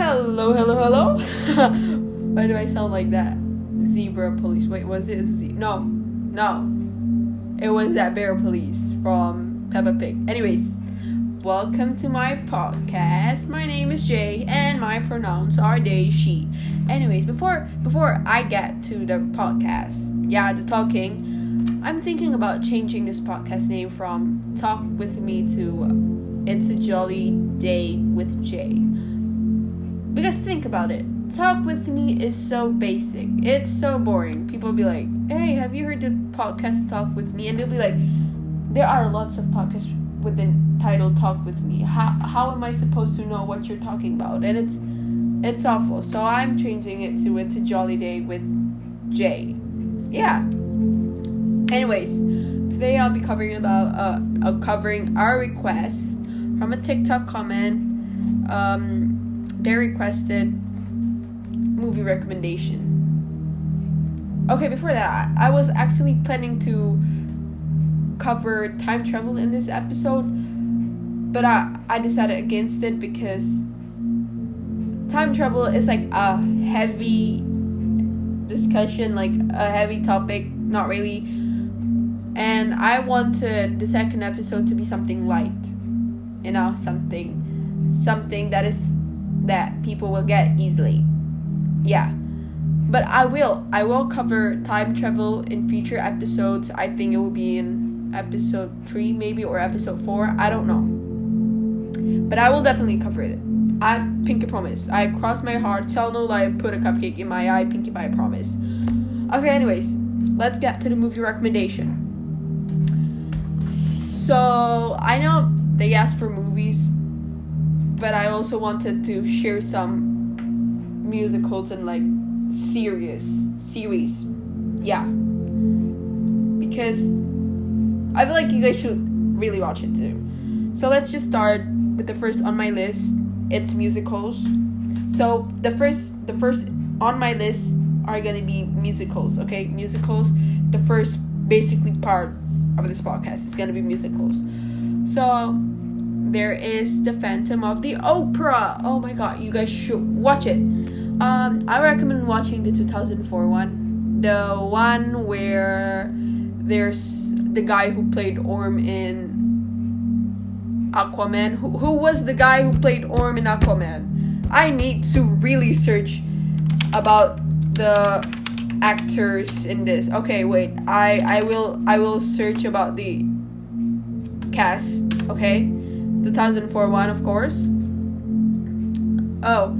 Hello, hello, hello. Why do I sound like that? Zebra police. Wait, was it Z? No, no. It was that bear police from Peppa Pig. Anyways, welcome to my podcast. My name is Jey, and my pronouns are they, she. Anyways, before before I get to the podcast, yeah, the talking, I'm thinking about changing this podcast name from Talk with Me to It's a Jolly Day with Jey. Because think about it. Talk with me is so basic. It's so boring. People be like, "Hey, have you heard the podcast Talk with me?" And they'll be like, "There are lots of podcasts with the title Talk with me. How how am I supposed to know what you're talking about?" And it's it's awful. So I'm changing it to It's a Jolly Day with Jey. Yeah. Anyways, today I'll be covering about uh, uh covering our request from a TikTok comment. Um, they requested movie recommendation. Okay, before that, I was actually planning to cover time travel in this episode, but I I decided against it because time travel is like a heavy discussion, like a heavy topic, not really. And I wanted the second episode to be something light, you know, something something that is that people will get easily. Yeah. But I will I will cover time travel in future episodes. I think it will be in episode 3 maybe or episode 4. I don't know. But I will definitely cover it. I pinky promise. I cross my heart, tell no lie, put a cupcake in my eye, pinky pie promise. Okay, anyways, let's get to the movie recommendation. So I know they asked for movies but I also wanted to share some musicals and like serious series. Yeah. Because I feel like you guys should really watch it too. So let's just start with the first on my list. It's musicals. So the first the first on my list are gonna be musicals, okay? Musicals. The first basically part of this podcast is gonna be musicals. So there is the Phantom of the Opera. Oh my god, you guys should watch it. Um, I recommend watching the 2004 one, the one where there's the guy who played Orm in Aquaman. Who, who was the guy who played Orm in Aquaman? I need to really search about the actors in this. Okay, wait. I I will I will search about the cast. Okay. 2004 one, of course. Oh,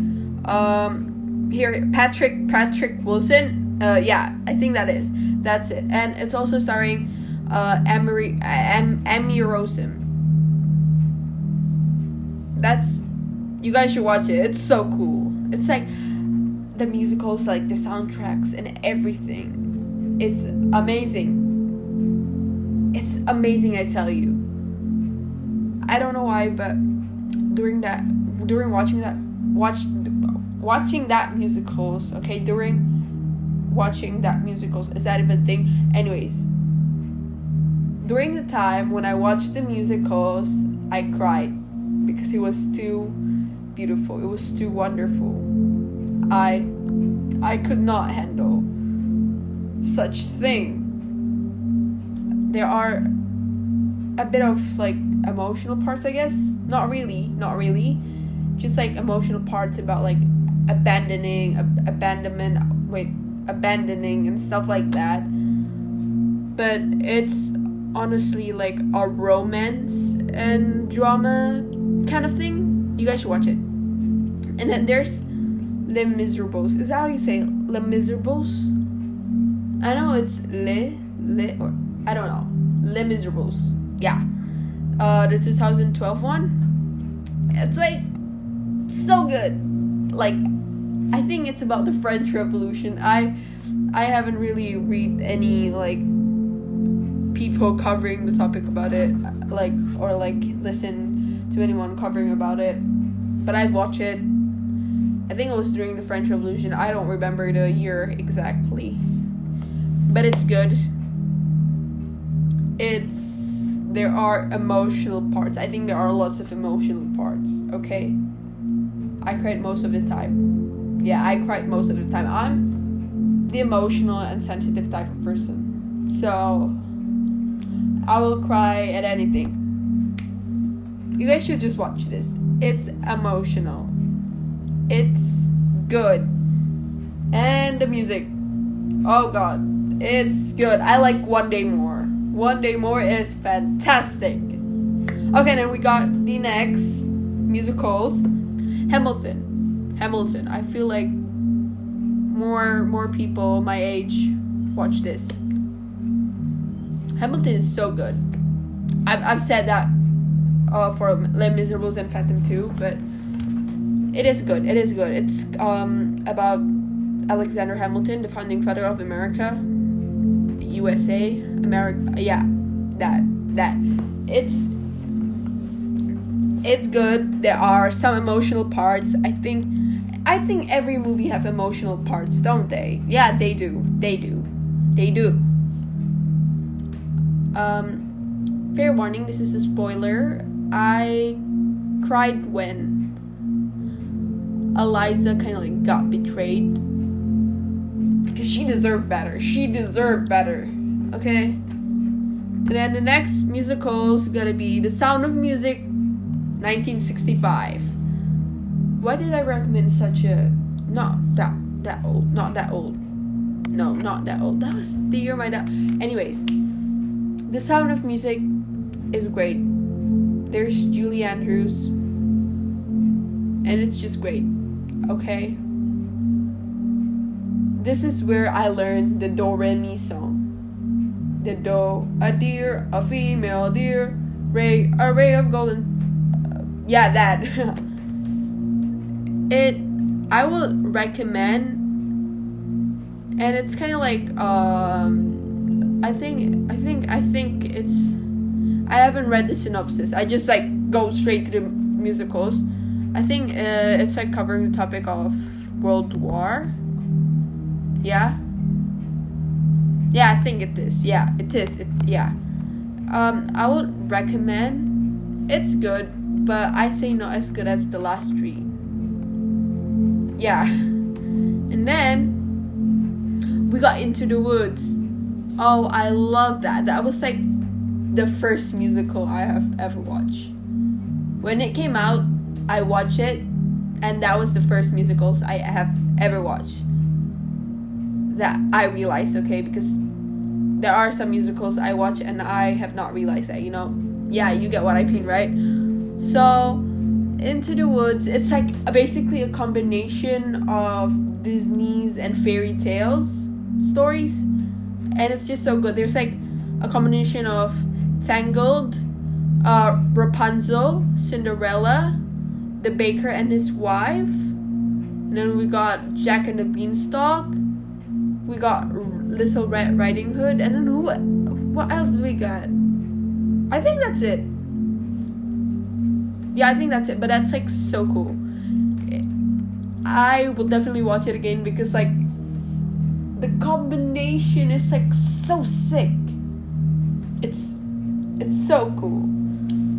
um, here Patrick Patrick Wilson. Uh, yeah, I think that is that's it, and it's also starring uh Emery Em, Emmy Rossum. That's you guys should watch it. It's so cool. It's like the musicals, like the soundtracks and everything. It's amazing. It's amazing, I tell you. I don't know why, but during that, during watching that, watch, watching that musicals, okay, during watching that musicals, is that even thing? Anyways, during the time when I watched the musicals, I cried because it was too beautiful. It was too wonderful. I, I could not handle such thing. There are a bit of like emotional parts, I guess. Not really, not really. Just like emotional parts about like abandoning, ab- abandonment, wait, abandoning and stuff like that. But it's honestly like a romance and drama kind of thing. You guys should watch it. And then there's Les Miserables. Is that how you say Les Miserables? I know it's Le, Le, or I don't know. Les Miserables. Yeah uh, the 2012 one. It's like so good. Like I think it's about the French Revolution. I I haven't really read any like people covering the topic about it, like or like listen to anyone covering about it. But I watch it. I think it was during the French Revolution. I don't remember the year exactly. But it's good. It's there are emotional parts. I think there are lots of emotional parts, okay? I cried most of the time. Yeah, I cried most of the time. I'm the emotional and sensitive type of person. So I will cry at anything. You guys should just watch this. It's emotional. It's good. And the music. Oh god. It's good. I like One Day More. One Day More is fantastic. Okay, then we got the next musicals. Hamilton. Hamilton. I feel like more more people my age watch this. Hamilton is so good. I've, I've said that uh, for Les Miserables and Phantom 2, but it is good. It is good. It's um about Alexander Hamilton, the founding father of America, the USA, America. Yeah, that that. It's it's good. There are some emotional parts. I think I think every movie have emotional parts, don't they? Yeah, they do. They do. They do. Um fair warning, this is a spoiler. I cried when Eliza kind of like got betrayed because she deserved better. She deserved better. Okay? And then the next musical's gonna be The Sound of Music 1965. Why did I recommend such a not that that old, not that old. No, not that old. That was the year my dad. Anyways, The Sound of Music is great. There's Julie Andrews, and it's just great. Okay. This is where I learned the Do Re Mi song. The doe, a deer, a female deer, ray, a ray of golden. yeah, that. it, I would recommend, and it's kind of like um, I think I think I think it's. I haven't read the synopsis. I just like go straight to the musicals. I think uh, it's like covering the topic of World War. Yeah. Yeah, I think it is. Yeah, it is. It yeah. Um, I would recommend. It's good, but I'd say not as good as the last three. Yeah. And then we got into the woods. Oh, I love that. That was like the first musical I have ever watched. When it came out, I watched it, and that was the first musicals I have ever watched. That I realized, okay, because there are some musicals I watch and I have not realized that, you know? Yeah, you get what I mean, right? So, Into the Woods, it's like basically a combination of Disney's and fairy tales stories, and it's just so good. There's like a combination of Tangled, uh, Rapunzel, Cinderella, the baker and his wife. And then we got Jack and the Beanstalk. We got Little Red Riding Hood. And then who? What else we got? I think that's it. Yeah, I think that's it. But that's like so cool. I will definitely watch it again because like the combination is like so sick. It's it's so cool.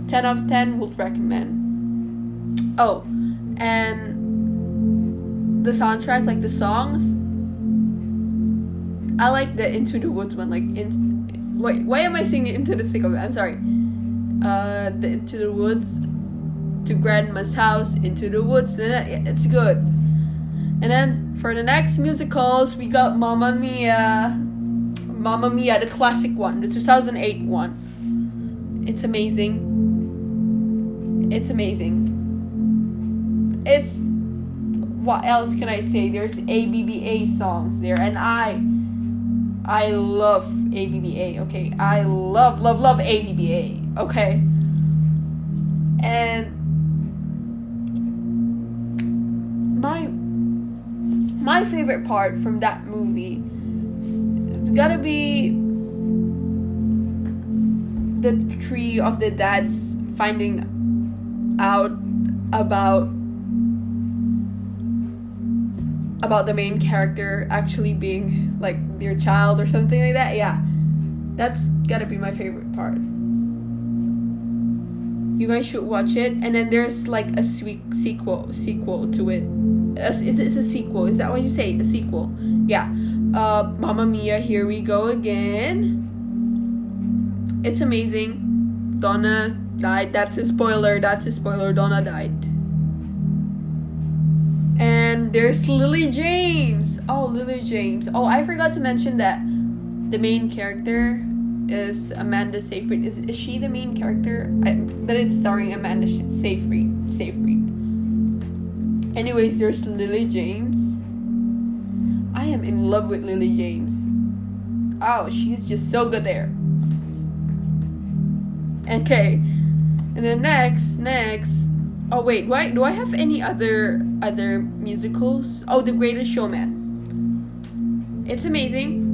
10 out of 10 would recommend. Oh, and the soundtrack, like the songs, I like the Into the Woods one. Like, in wait, why am I singing Into the Thick of It? I'm sorry. Uh, the Into the Woods, to Grandma's house, Into the Woods. It's good. And then for the next musicals, we got Mamma Mia. Mamma Mia, the classic one, the 2008 one. It's amazing. It's amazing it's what else can I say? There's ABBA songs there, and I I love ABBA. Okay, I love love love ABBA. Okay, and my my favorite part from that movie it's gotta be the three of the dads finding out about about the main character actually being like their child or something like that. Yeah. That's gotta be my favorite part. You guys should watch it. And then there's like a sweet sequel sequel to it. It's, it's a sequel. Is that what you say? A sequel? Yeah. Uh, Mamma Mia, here we go again. It's amazing. Donna died. That's a spoiler. That's a spoiler. Donna died. There's Lily James. Oh, Lily James. Oh, I forgot to mention that the main character is Amanda Seyfried. Is, is she the main character? I, but it's starring Amanda Seyfried. Seyfried. Anyways, there's Lily James. I am in love with Lily James. Oh, she's just so good there. Okay. And then next, next. Oh wait, why do I have any other other musicals? Oh, The Greatest Showman. It's amazing.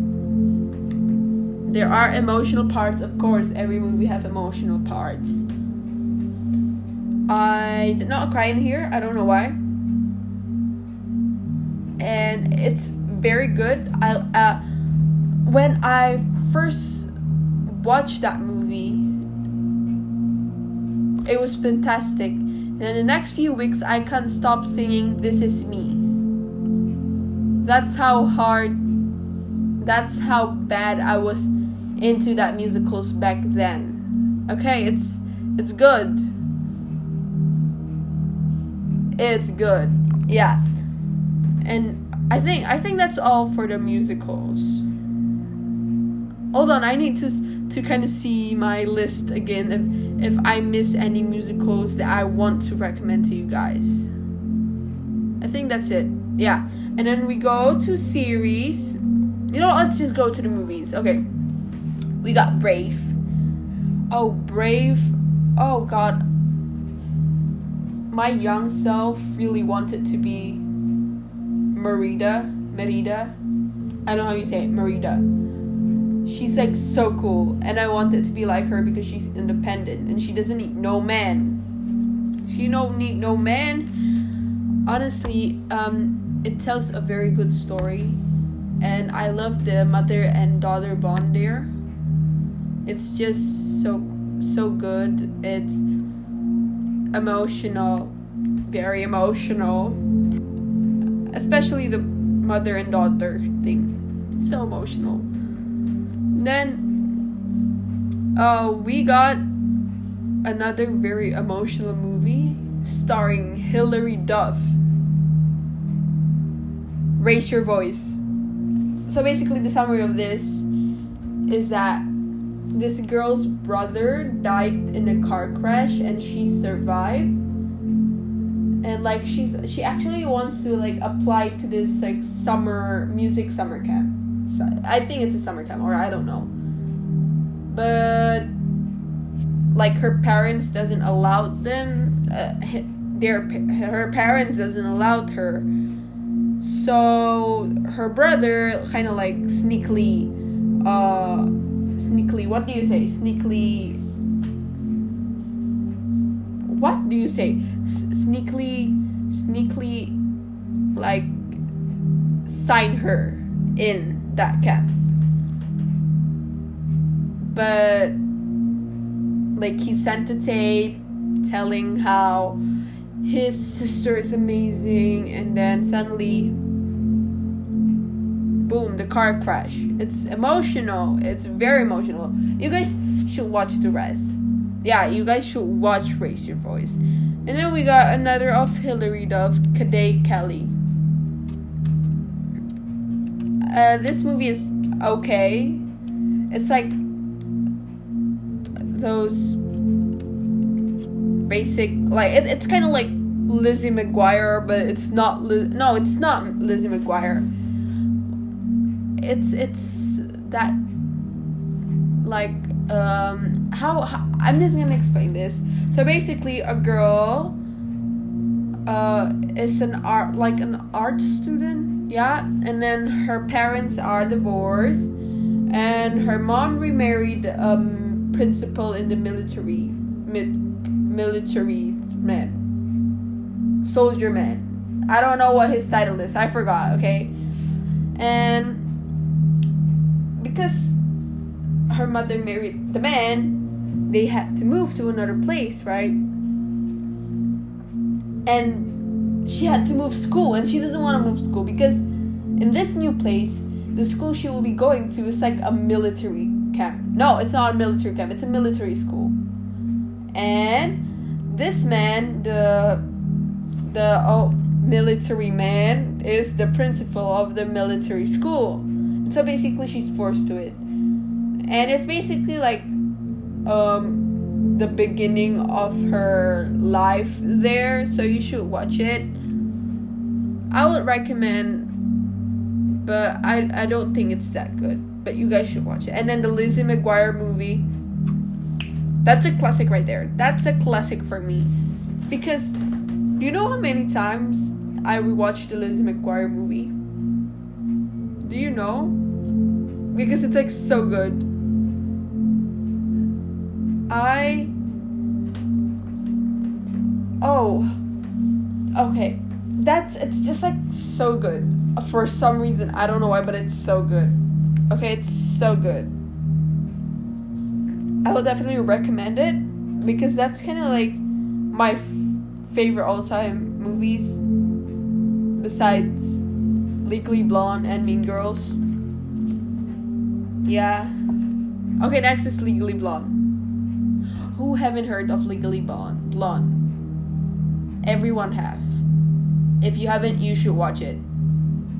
There are emotional parts, of course. Every movie have emotional parts. I did not cry in here. I don't know why. And it's very good. I uh, when I first watched that movie, it was fantastic. And in the next few weeks, I can't stop singing "This Is Me." That's how hard. That's how bad I was into that musicals back then. Okay, it's it's good. It's good. Yeah. And I think I think that's all for the musicals. Hold on, I need to to kind of see my list again if if I miss any musicals that I want to recommend to you guys. I think that's it. Yeah. And then we go to series. You know, let's just go to the movies. Okay. We got Brave. Oh, Brave. Oh god. My young self really wanted to be Merida, Merida. I don't know how you say it, Merida. She's like so cool, and I wanted to be like her because she's independent and she doesn't need no man. She don't need no man. Honestly, um, it tells a very good story, and I love the mother and daughter bond there. It's just so so good. It's emotional, very emotional especially the mother and daughter thing. so emotional. Then uh we got another very emotional movie starring Hilary Duff. Raise your voice. So basically the summary of this is that this girl's brother died in a car crash and she survived and like she's she actually wants to like apply to this like summer music summer camp i think it's a summer or i don't know. But like her parents doesn't allow them uh, their her parents doesn't allow her. So her brother kind of like sneakily uh sneakily what do you say? Sneakily what do you say? S- sneakily sneakily like sign her in that camp but like he sent a tape telling how his sister is amazing and then suddenly boom the car crash. It's emotional. It's very emotional. You guys should watch the rest. Yeah, you guys should watch Raise Your Voice. And then we got another of Hilary Duff, Cadet Kelly. Uh, this movie is okay. It's like those basic, like it, it's kind of like Lizzie McGuire, but it's not. Liz- no, it's not Lizzie McGuire. It's it's that like um how, how i'm just gonna explain this so basically a girl uh is an art like an art student yeah and then her parents are divorced and her mom remarried um principal in the military mid military man soldier man i don't know what his title is i forgot okay and because her mother married the man, they had to move to another place, right? And she had to move school, and she doesn't want to move school because in this new place, the school she will be going to is like a military camp. No, it's not a military camp, it's a military school. And this man, the the oh, military man, is the principal of the military school. And so basically, she's forced to it. And it's basically like um, the beginning of her life there, so you should watch it. I would recommend, but I, I don't think it's that good. But you guys should watch it. And then the Lizzie McGuire movie. That's a classic right there. That's a classic for me. Because you know how many times I rewatched the Lizzie McGuire movie? Do you know? Because it's like so good. I. Oh. Okay. That's. It's just like so good. For some reason. I don't know why, but it's so good. Okay, it's so good. I will definitely recommend it because that's kind of like my f- favorite all time movies besides Legally Blonde and Mean Girls. Yeah. Okay, next is Legally Blonde. Who haven't heard of Legally Blonde? Blonde. Everyone have. If you haven't, you should watch it.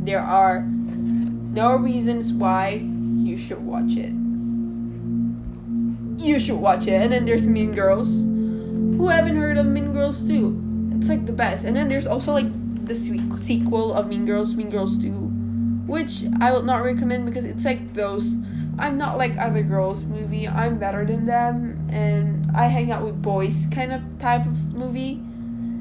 There are no reasons why you should watch it. You should watch it. And then there's Mean Girls. Who haven't heard of Mean Girls too? It's like the best. And then there's also like the sequel of Mean Girls, Mean Girls 2, which I will not recommend because it's like those I'm not like other girls movie. I'm better than them and I hang out with boys kind of type of movie.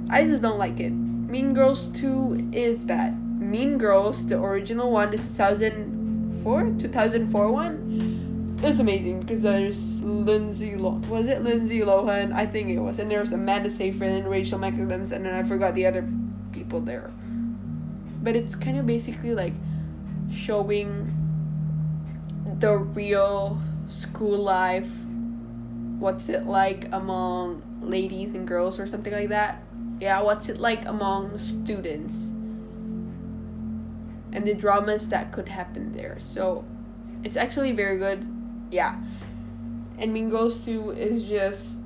I just don't like it. Mean Girls 2 is bad. Mean Girls, the original one, the 2004, 2004 one, is amazing because there's Lindsay Lohan. Was it Lindsay Lohan? I think it was. And there's Amanda Seyfried and Rachel McAdams, and then I forgot the other people there. But it's kind of basically like showing the real school life what's it like among ladies and girls or something like that yeah what's it like among students? And the dramas that could happen there. So it's actually very good. Yeah. And mean girls 2 is just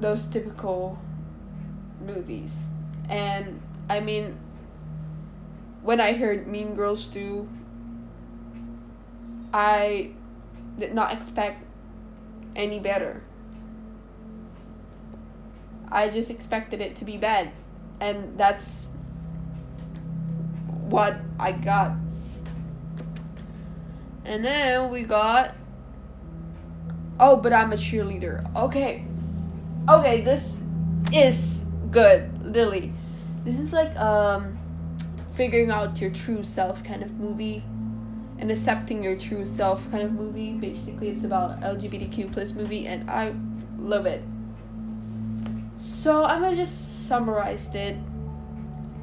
those typical movies. And i mean when i heard mean girls 2 I did not expect any better. I just expected it to be bad. And that's what I got. And then we got. Oh, but I'm a cheerleader. Okay. Okay, this is good, Lily. This is like um figuring out your true self kind of movie and accepting your true self kind of movie. Basically, it's about LGBTQ plus movie, and I love it. So I'm gonna just summarize it.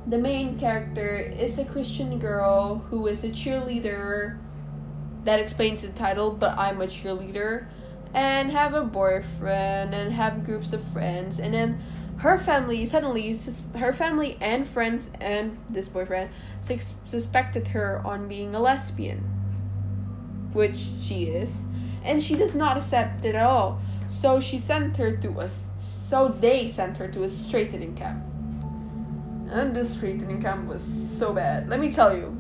The main character is a Christian girl who is a cheerleader. That explains the title, but I'm a cheerleader, and have a boyfriend and have groups of friends, and then her family suddenly her family and friends and this boyfriend sus- suspected her on being a lesbian which she is and she does not accept it at all so she sent her to us so they sent her to a straightening camp and this straightening camp was so bad let me tell you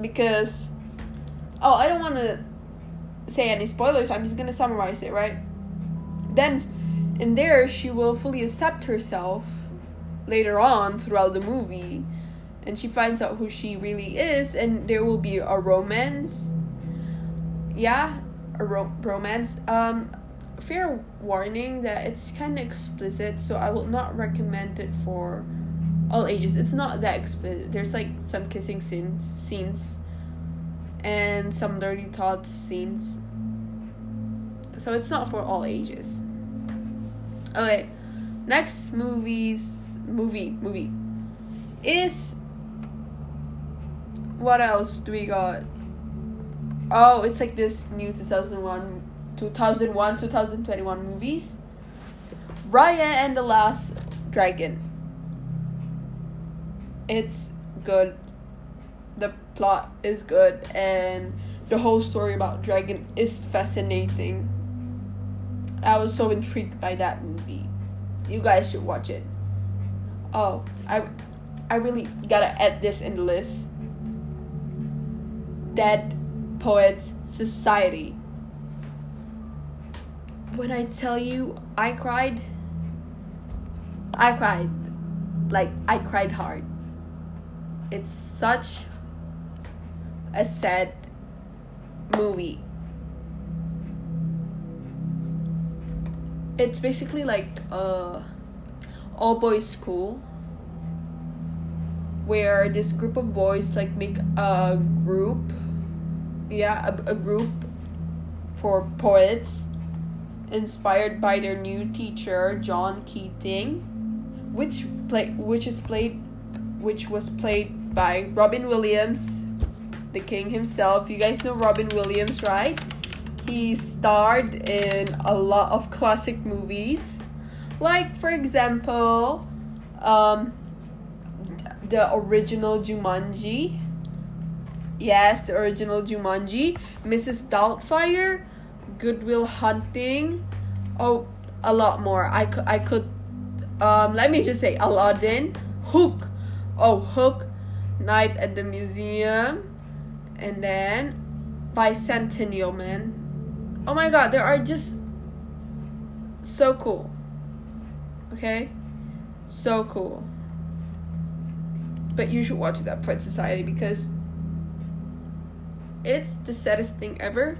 because oh i don't want to say any spoilers i'm just gonna summarize it right then in there, she will fully accept herself later on throughout the movie. And she finds out who she really is, and there will be a romance. Yeah, a ro- romance. Um, fair warning that it's kind of explicit, so I will not recommend it for all ages. It's not that explicit. There's like some kissing scenes, scenes, and some dirty thoughts scenes. So it's not for all ages. Okay, next movies movie movie is what else do we got? Oh, it's like this new 2001 2001 2021 movies. Raya and the Last Dragon. It's good. The plot is good and the whole story about dragon is fascinating. I was so intrigued by that movie. You guys should watch it. Oh, I I really gotta add this in the list. Dead Poets Society. When I tell you I cried, I cried. Like, I cried hard. It's such a sad movie. It's basically like a all boys school where this group of boys like make a group yeah a, a group for poets inspired by their new teacher John Keating which play which is played which was played by Robin Williams the king himself. You guys know Robin Williams right? He starred in a lot of classic movies. Like for example um the original Jumanji. Yes the original Jumanji. Mrs. Doubtfire Good Will Hunting. Oh a lot more. I could I could um let me just say Aladdin Hook. Oh Hook Night at the Museum and then Bicentennial Man. Oh my god there are just so cool. Okay? So cool. But you should watch Dead Poets Society because it's the saddest thing ever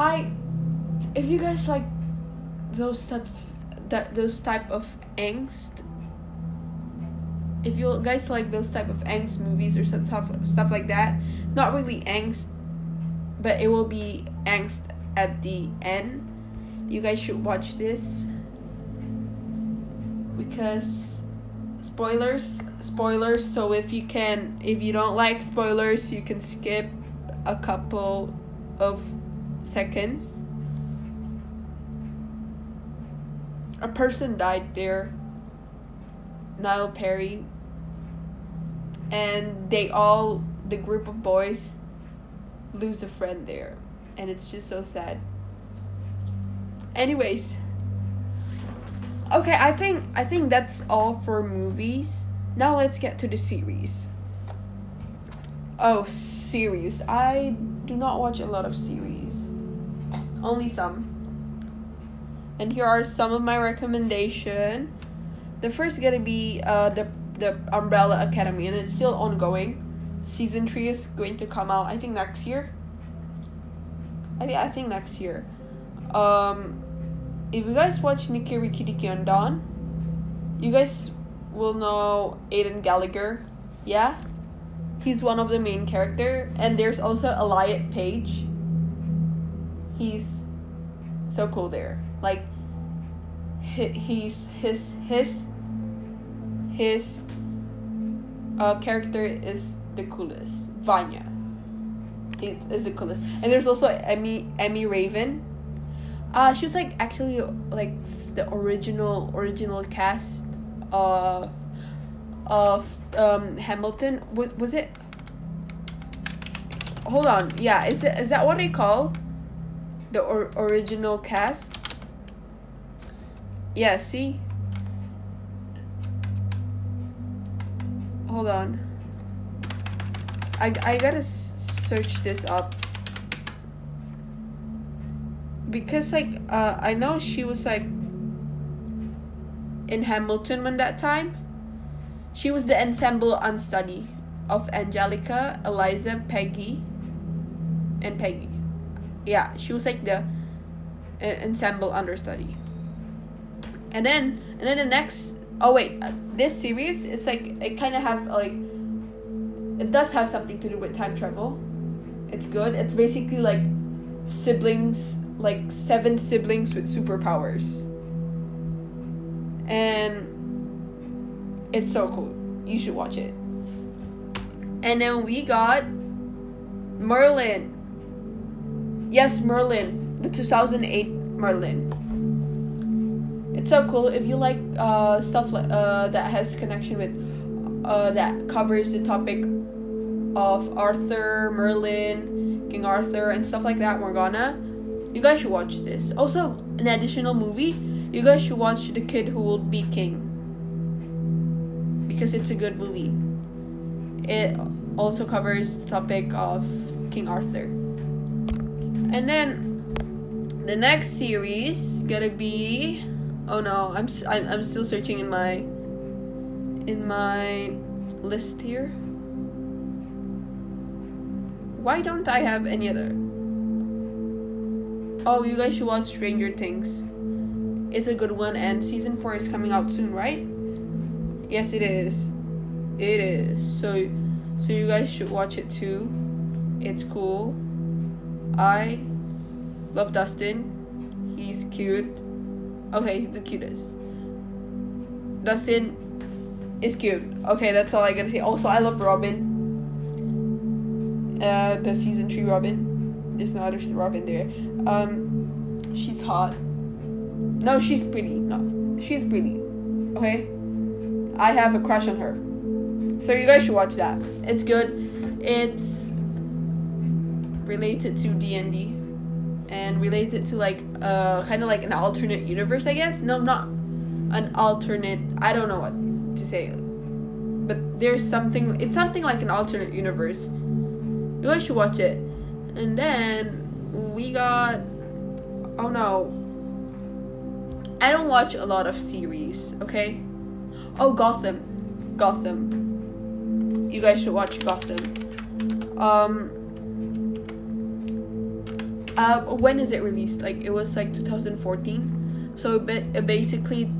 I if you guys like those types that those type of angst if you guys like those type of angst movies or some stuff stuff like that not really angst but it will be angst at the end. You guys should watch this. Because spoilers spoilers so if you can if you don't like spoilers you can skip a couple of seconds. A person died there, Neil Perry, and they all, the group of boys, lose a friend there. And it's just so sad. Anyways, okay, I think I think that's all for movies. Now let's get to the series. Oh, series. I do not watch a lot of series only some. And here are some of my recommendation. The first gonna be uh the the Umbrella Academy, and it's still ongoing. Season three is going to come out, I think next year. I think I think next year. Um, if you guys watch Nicky Ricky Dicky and Dawn, you guys will know Aidan Gallagher. Yeah, he's one of the main character, and there's also Elliot Page he's so cool there. Like he's his his his uh, character is the coolest. Vanya is, is the coolest, and there's also Emmy Emmy Raven. Uh, she was like actually like the original original cast of of um Hamilton. Was was it? Hold on, yeah. Is it is that what they call? The or- original cast. Yeah, see? Hold on. I, I gotta s- search this up. Because, like, uh, I know she was, like, in Hamilton when that time. She was the ensemble unstudy of Angelica, Eliza, Peggy, and Peggy yeah she was like the ensemble understudy. And then and then the next oh wait uh, this series it's like it kind of have like it does have something to do with time travel. It's good. It's basically like siblings like seven siblings with superpowers. And it's so cool. You should watch it. And then we got Merlin. Yes, Merlin, the 2008 Merlin. It's so cool if you like uh, stuff like uh, that has connection with uh, that covers the topic of Arthur, Merlin, King Arthur, and stuff like that. Morgana. You guys should watch this. Also, an additional movie. You guys should watch The Kid Who Will Be King because it's a good movie. It also covers the topic of King Arthur. And then the next series gonna be oh no, I'm I'm, I'm still searching in my in my list here. Why don't I have any other? Oh, you guys should watch Stranger Things. It's a good one, and season four is coming out soon, right? Yes, it is. It is. So, so you guys should watch it too. It's cool. I love Dustin. He's cute. Okay, he's the cutest. Dustin is cute. Okay, that's all I gotta say. Also, I love Robin. Uh, the season three Robin. There's no other Robin there. Um, she's hot. No, she's pretty. No, she's pretty. Okay. I have a crush on her. So you guys should watch that. It's good. It's related to D and D, and related to like uh kind of like an alternate universe, I guess. No, not an alternate. I don't know what to say, but there's something. It's something like an alternate universe. You guys should watch it. And then we got. Oh no. I don't watch a lot of series. Okay. Oh, Gotham. Gotham. You guys should watch Gotham. Um. Uh, when is it released? Like it was like 2014. So it basically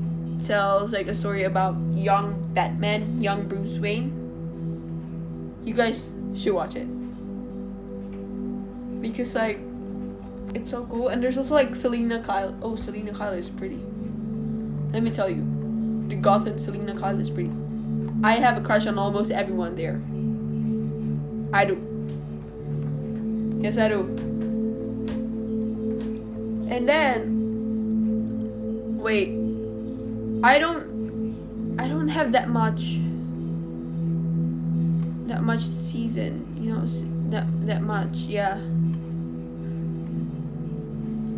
tells like a story about young Batman, young Bruce Wayne. You guys should watch it because like it's so cool. And there's also like Selina Kyle. Oh, Selina Kyle is pretty. Let me tell you, the Gotham Selina Kyle is pretty. I have a crush on almost everyone there. I do. Yes, I do. And then, wait, I don't, I don't have that much, that much season. You know, that that much. Yeah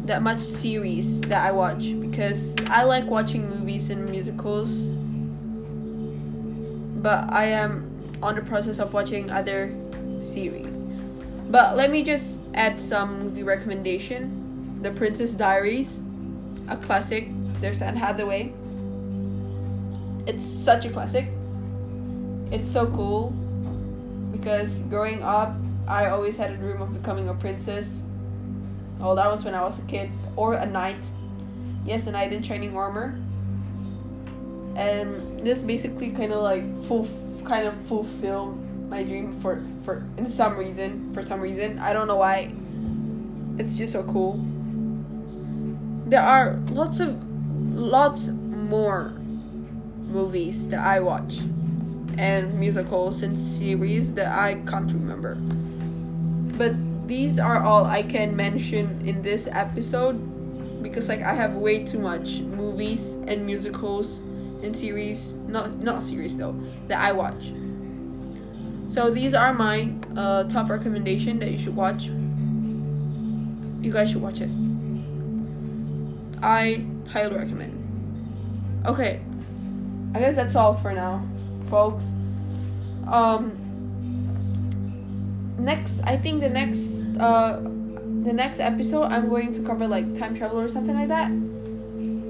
that much series that I watch because I like watching movies and musicals. But I am on the process of watching other series. But let me just add some movie recommendation. The Princess Diaries, a classic. There's Anne Hathaway. It's such a classic. It's so cool because growing up, I always had a dream of becoming a princess Oh, that was when I was a kid. Or a knight. Yes, a knight in shining armor. And this basically kind of like full, kind of fulfill my dream for for in some reason. For some reason, I don't know why. It's just so cool. There are lots of lots more movies that I watch and musicals and series that I can't remember. But these are all I can mention in this episode because like I have way too much movies and musicals and series not not series though that I watch. So these are my uh, top recommendation that you should watch. You guys should watch it. I highly recommend. Okay, I guess that's all for now, folks. Um, next i think the next uh the next episode i'm going to cover like time travel or something like that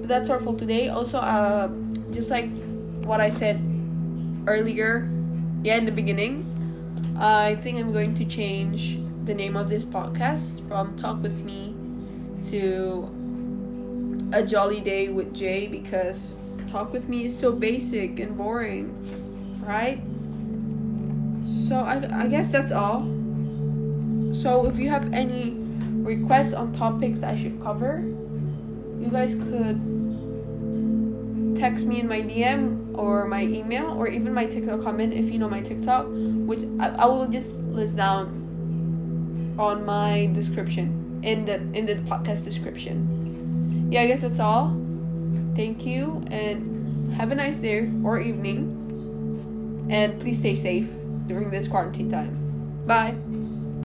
that's all for today also uh just like what i said earlier yeah in the beginning i think i'm going to change the name of this podcast from talk with me to a jolly day with jay because talk with me is so basic and boring right so I, I guess that's all so if you have any requests on topics I should cover, you guys could text me in my DM or my email or even my TikTok comment if you know my TikTok, which I, I will just list down on my description in the in the podcast description. Yeah, I guess that's all. Thank you and have a nice day or evening. And please stay safe during this quarantine time. Bye.